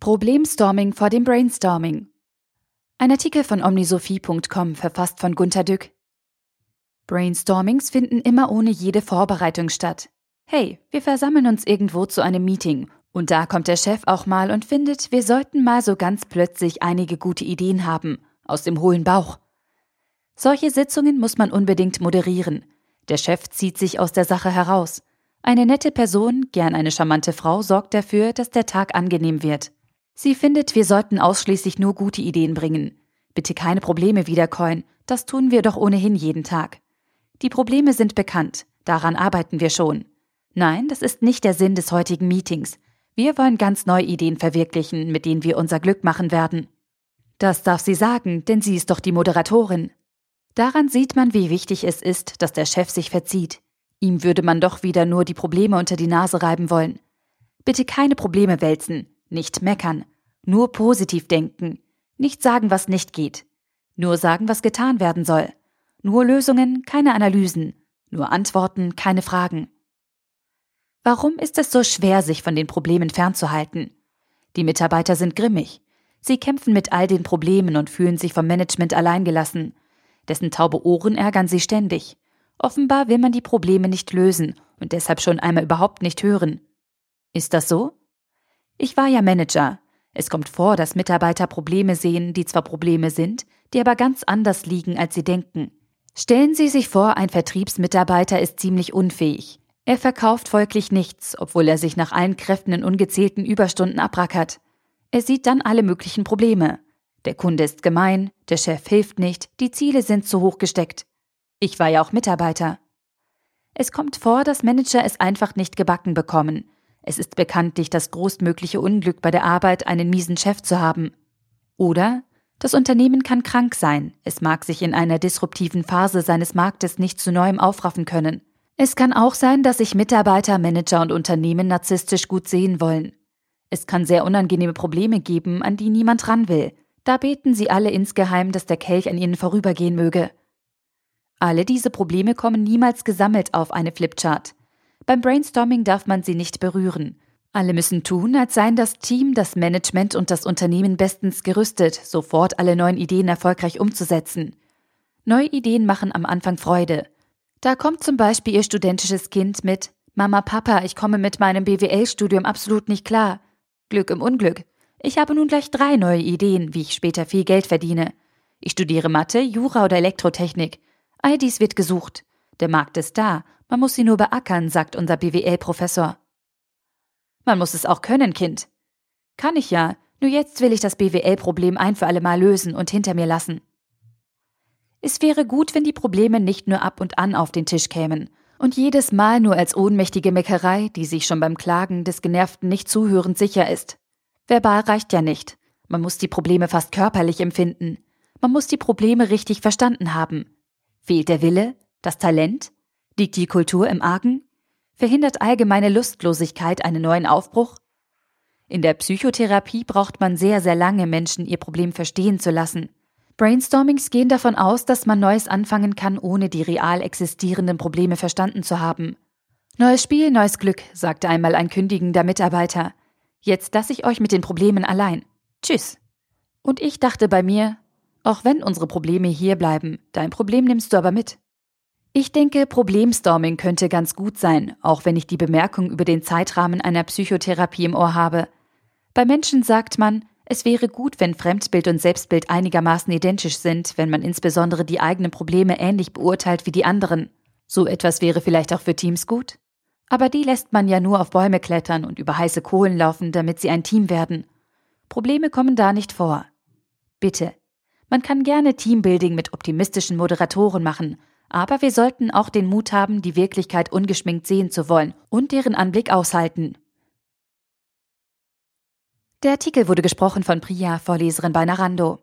Problemstorming vor dem Brainstorming. Ein Artikel von omnisophie.com verfasst von Gunter Dück. Brainstormings finden immer ohne jede Vorbereitung statt. Hey, wir versammeln uns irgendwo zu einem Meeting und da kommt der Chef auch mal und findet, wir sollten mal so ganz plötzlich einige gute Ideen haben, aus dem hohlen Bauch. Solche Sitzungen muss man unbedingt moderieren. Der Chef zieht sich aus der Sache heraus. Eine nette Person, gern eine charmante Frau, sorgt dafür, dass der Tag angenehm wird. Sie findet, wir sollten ausschließlich nur gute Ideen bringen. Bitte keine Probleme wiederkäuen, das tun wir doch ohnehin jeden Tag. Die Probleme sind bekannt, daran arbeiten wir schon. Nein, das ist nicht der Sinn des heutigen Meetings. Wir wollen ganz neue Ideen verwirklichen, mit denen wir unser Glück machen werden. Das darf sie sagen, denn sie ist doch die Moderatorin. Daran sieht man, wie wichtig es ist, dass der Chef sich verzieht. Ihm würde man doch wieder nur die Probleme unter die Nase reiben wollen. Bitte keine Probleme wälzen, nicht meckern, nur positiv denken, nicht sagen, was nicht geht, nur sagen, was getan werden soll, nur Lösungen, keine Analysen, nur Antworten, keine Fragen. Warum ist es so schwer, sich von den Problemen fernzuhalten? Die Mitarbeiter sind grimmig. Sie kämpfen mit all den Problemen und fühlen sich vom Management alleingelassen. Dessen taube Ohren ärgern sie ständig. Offenbar will man die Probleme nicht lösen und deshalb schon einmal überhaupt nicht hören. Ist das so? Ich war ja Manager. Es kommt vor, dass Mitarbeiter Probleme sehen, die zwar Probleme sind, die aber ganz anders liegen, als sie denken. Stellen Sie sich vor, ein Vertriebsmitarbeiter ist ziemlich unfähig. Er verkauft folglich nichts, obwohl er sich nach allen Kräften in ungezählten Überstunden abrackert. Er sieht dann alle möglichen Probleme. Der Kunde ist gemein, der Chef hilft nicht, die Ziele sind zu hoch gesteckt. Ich war ja auch Mitarbeiter. Es kommt vor, dass Manager es einfach nicht gebacken bekommen, es ist bekanntlich das größtmögliche Unglück bei der Arbeit, einen miesen Chef zu haben. Oder das Unternehmen kann krank sein, es mag sich in einer disruptiven Phase seines Marktes nicht zu neuem aufraffen können. Es kann auch sein, dass sich Mitarbeiter, Manager und Unternehmen narzisstisch gut sehen wollen. Es kann sehr unangenehme Probleme geben, an die niemand ran will. Da beten sie alle insgeheim, dass der Kelch an ihnen vorübergehen möge. Alle diese Probleme kommen niemals gesammelt auf eine Flipchart. Beim Brainstorming darf man sie nicht berühren. Alle müssen tun, als seien das Team, das Management und das Unternehmen bestens gerüstet, sofort alle neuen Ideen erfolgreich umzusetzen. Neue Ideen machen am Anfang Freude. Da kommt zum Beispiel Ihr studentisches Kind mit Mama, Papa, ich komme mit meinem BWL-Studium absolut nicht klar. Glück im Unglück. Ich habe nun gleich drei neue Ideen, wie ich später viel Geld verdiene. Ich studiere Mathe, Jura oder Elektrotechnik. All dies wird gesucht. Der Markt ist da, man muss sie nur beackern, sagt unser BWL-Professor. Man muss es auch können, Kind. Kann ich ja, nur jetzt will ich das BWL-Problem ein für alle Mal lösen und hinter mir lassen. Es wäre gut, wenn die Probleme nicht nur ab und an auf den Tisch kämen und jedes Mal nur als ohnmächtige Meckerei, die sich schon beim Klagen des Genervten nicht zuhörend sicher ist. Verbal reicht ja nicht. Man muss die Probleme fast körperlich empfinden. Man muss die Probleme richtig verstanden haben. Fehlt der Wille, das Talent? Liegt die Kultur im Argen? Verhindert allgemeine Lustlosigkeit einen neuen Aufbruch? In der Psychotherapie braucht man sehr, sehr lange, Menschen ihr Problem verstehen zu lassen. Brainstormings gehen davon aus, dass man Neues anfangen kann, ohne die real existierenden Probleme verstanden zu haben. Neues Spiel, neues Glück, sagte einmal ein kündigender Mitarbeiter. Jetzt lasse ich euch mit den Problemen allein. Tschüss. Und ich dachte bei mir, auch wenn unsere Probleme hier bleiben, dein Problem nimmst du aber mit. Ich denke, Problemstorming könnte ganz gut sein, auch wenn ich die Bemerkung über den Zeitrahmen einer Psychotherapie im Ohr habe. Bei Menschen sagt man, es wäre gut, wenn Fremdbild und Selbstbild einigermaßen identisch sind, wenn man insbesondere die eigenen Probleme ähnlich beurteilt wie die anderen. So etwas wäre vielleicht auch für Teams gut. Aber die lässt man ja nur auf Bäume klettern und über heiße Kohlen laufen, damit sie ein Team werden. Probleme kommen da nicht vor. Bitte. Man kann gerne Teambuilding mit optimistischen Moderatoren machen, aber wir sollten auch den Mut haben, die Wirklichkeit ungeschminkt sehen zu wollen und deren Anblick aushalten. Der Artikel wurde gesprochen von Priya, Vorleserin bei Narando.